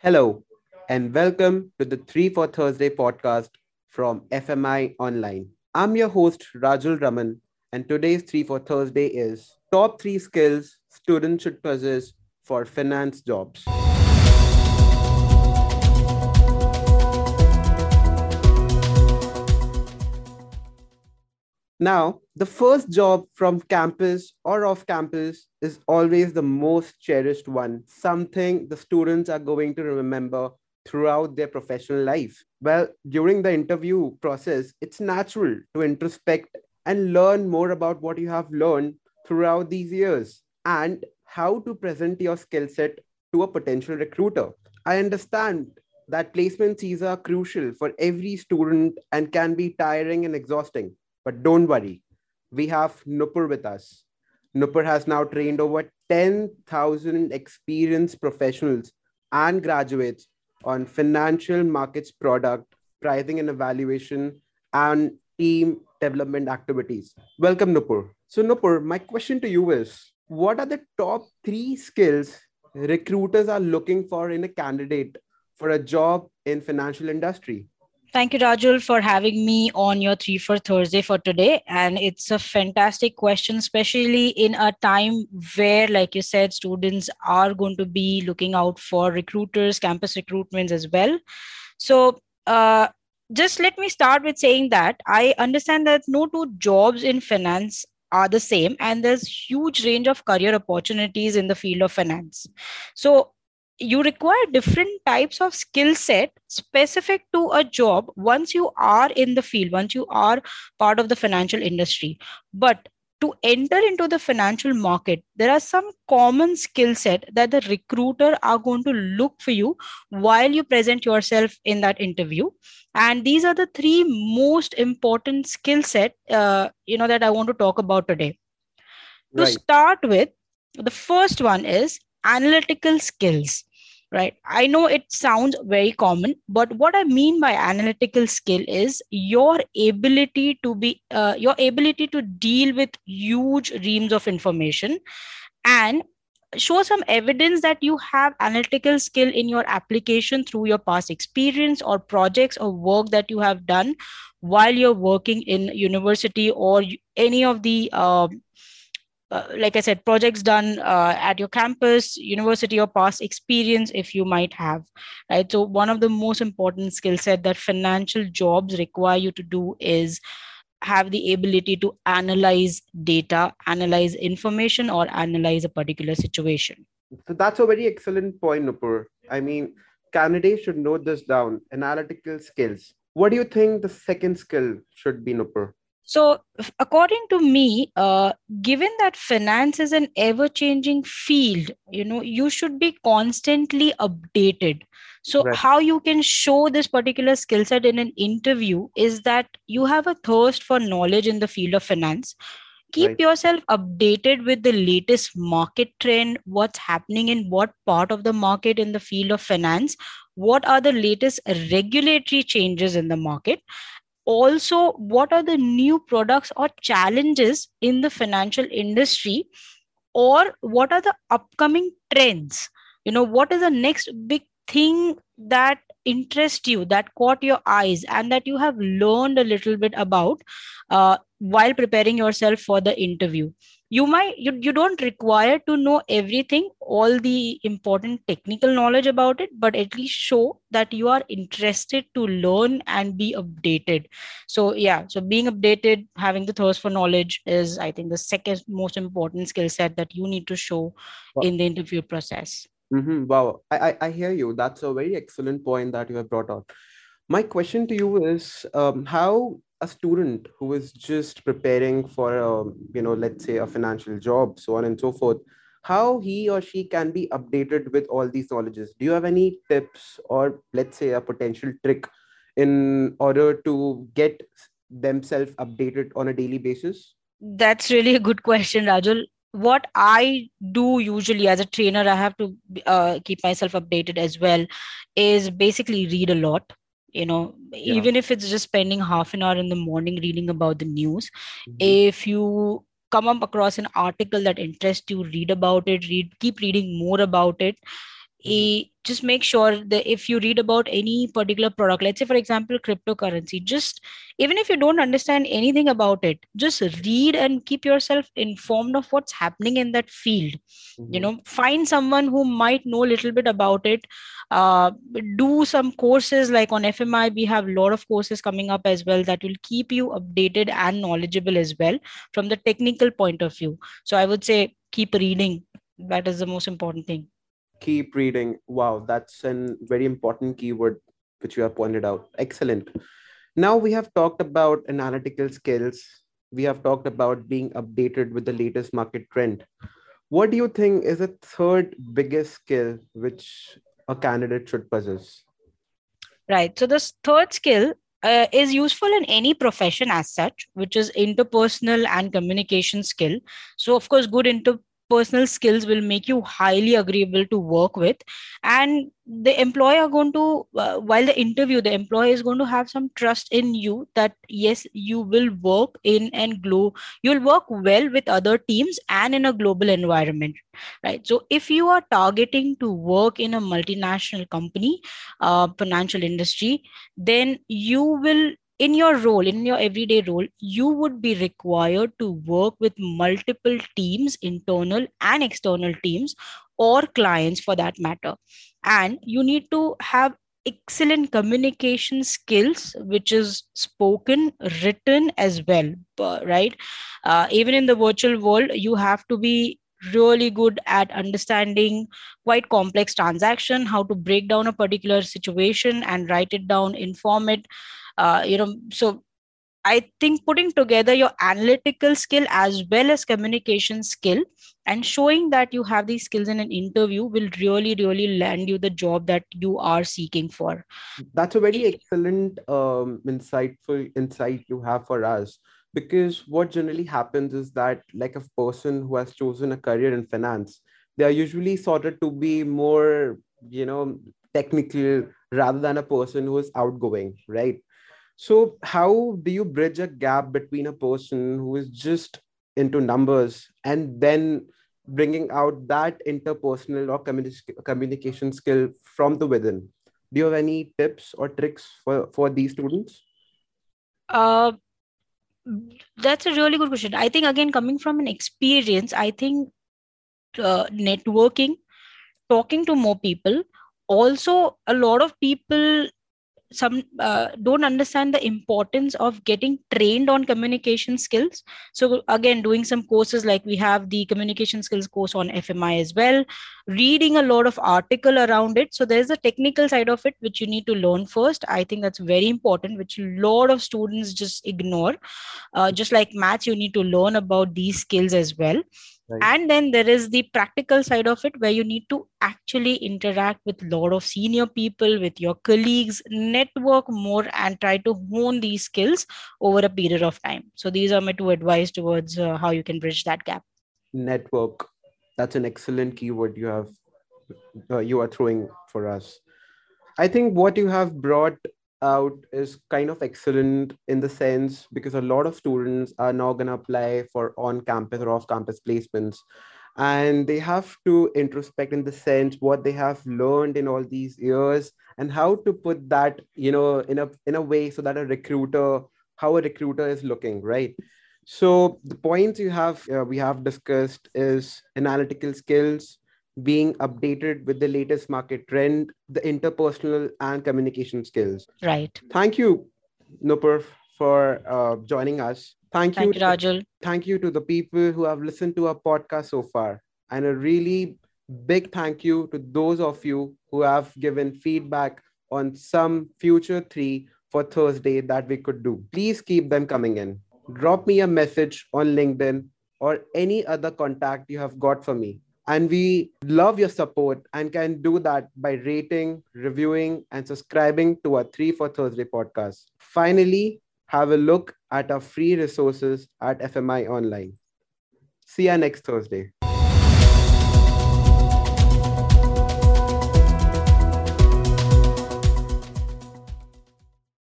Hello, and welcome to the 3 for Thursday podcast from FMI Online. I'm your host, Rajul Raman, and today's 3 for Thursday is Top 3 Skills Students Should Possess for Finance Jobs. Now, the first job from campus or off campus is always the most cherished one, something the students are going to remember throughout their professional life. Well, during the interview process, it's natural to introspect and learn more about what you have learned throughout these years and how to present your skill set to a potential recruiter. I understand that placements are crucial for every student and can be tiring and exhausting. But don't worry, we have Nupur with us. Nupur has now trained over 10,000 experienced professionals and graduates on financial markets product, pricing and evaluation, and team development activities. Welcome, Nupur. So, Nupur, my question to you is what are the top three skills recruiters are looking for in a candidate for a job in financial industry? Thank you, Rajul, for having me on your three for Thursday for today. And it's a fantastic question, especially in a time where, like you said, students are going to be looking out for recruiters, campus recruitments as well. So, uh, just let me start with saying that I understand that no two jobs in finance are the same and there's huge range of career opportunities in the field of finance so you require different types of skill set specific to a job once you are in the field once you are part of the financial industry. But to enter into the financial market there are some common skill set that the recruiter are going to look for you while you present yourself in that interview. And these are the three most important skill set uh, you know that i want to talk about today. Right. to start with the first one is analytical skills right? I know it sounds very common but what i mean by analytical skill is your ability to be uh, your ability to deal with huge reams of information and show some evidence that you have analytical skill in your application through your past experience or projects or work that you have done while you're working in university or any of the uh, uh, like I said, projects done uh, at your campus, university, or past experience, if you might have, right? So one of the most important skill set that financial jobs require you to do is have the ability to analyze data, analyze information, or analyze a particular situation. So that's a very excellent point, Nupur. I mean, candidates should note this down. Analytical skills. What do you think the second skill should be, Nupur? So, according to me, uh, given that finance is an ever changing field, you know, you should be constantly updated. So, right. how you can show this particular skill set in an interview is that you have a thirst for knowledge in the field of finance. Keep right. yourself updated with the latest market trend, what's happening in what part of the market in the field of finance, what are the latest regulatory changes in the market also what are the new products or challenges in the financial industry? Or what are the upcoming trends? You know what is the next big thing that interests you that caught your eyes and that you have learned a little bit about uh, while preparing yourself for the interview you might you, you don't require to know everything all the important technical knowledge about it but at least show that you are interested to learn and be updated so yeah so being updated having the thirst for knowledge is i think the second most important skill set that you need to show wow. in the interview process mm-hmm. wow I, I i hear you that's a very excellent point that you have brought out my question to you is um, how a student who is just preparing for a you know let's say a financial job so on and so forth how he or she can be updated with all these knowledges. Do you have any tips or let's say a potential trick in order to get themselves updated on a daily basis? That's really a good question rajul. What i do usually as a trainer i have to uh, keep myself updated as well is basically read a lot you know yeah. even if it's just spending half an hour in the morning reading about the news mm-hmm. if you come up across an article that interests you read about it read keep reading more about it mm-hmm. Just make sure that if you read about any particular product let's say for example cryptocurrency just even if you don't understand anything about it just read and keep yourself informed of what's happening in that field. Mm-hmm. you know find someone who might know a little bit about it. Uh, do some courses like on fmi we have a lot of courses coming up as well that will keep you updated and knowledgeable as well from the technical point of view. So i would say keep reading. That is the most important thing keep reading. Wow, that's a very important keyword which you have pointed out. Excellent. Now we have talked about analytical skills. We have talked about being updated with the latest market trend. What do you think is the third biggest skill which a candidate should possess? Right. So this third skill uh, is useful in any profession as such, which is interpersonal and communication skill. So, of course, good inter- personal skills will make you highly agreeable to work with. And the employer are going to uh, while the interview the employer is going to have some trust in you that yes you will work in and glow you'll work well with other teams and in a global environment right? So if you are targeting to work in a multinational company uh, financial industry then you will in your role in your everyday role you would be required to work with multiple teams internal and external teams or clients for that matter. And you need to have excellent communication skills which is spoken written as well right? Uh, even in the virtual world you have to be really good at understanding quite complex transaction how to break down a particular situation and write it down inform it uh, you know so i think putting together your analytical skill as well as communication skill and showing that you have these skills in an interview will really really land you the job that you are seeking for. That's a very excellent um, insightful insight you have for us because what generally happens is that like a person who has chosen a career in finance they are usually sorted to be more you know technical rather than a person who is outgoing right so, how do you bridge a gap between a person who is just into numbers and then bringing out that interpersonal or communi- communication skill from the within? Do you have any tips or tricks for, for these students? Uh, that's a really good question. I think, again, coming from an experience, I think uh, networking, talking to more people, also a lot of people some uh, don't understand the importance of getting trained on communication skills. So again doing some courses like we have the communication skills course on fmi as well reading a lot of article around it. So there's a technical side of it which you need to learn first. I think that's very important which a lot of students just ignore. Uh, just like maths you need to learn about these skills as well Right. and then there is the practical side of it where you need to actually interact with a lot of senior people with your colleagues network more and try to hone these skills over a period of time. So these are my two advice towards uh, how you can bridge that gap. Network. That's an excellent keyword you have uh, you are throwing for us. I think what you have brought out is kind of excellent in the sense because a lot of students are now going to apply for on campus or off campus placements. And they have to introspect in the sense what they have learned in all these years and how to put that you know in a in a way so that a recruiter how a recruiter is looking right? So the points you have uh, we have discussed is analytical skills being updated with the latest market trend, the interpersonal and communication skills. Right. Thank you, Nupur, for uh, joining us. Thank you, thank you Rajul. Thank you to the people who have listened to our podcast so far. And a really big thank you to those of you who have given feedback on some future three for Thursday that we could do. Please keep them coming in. Drop me a message on LinkedIn or any other contact you have got for me. And we love your support and can do that by rating, reviewing, and subscribing to our 3 for Thursday podcast. Finally, have a look at our free resources at FMI Online. See you next Thursday.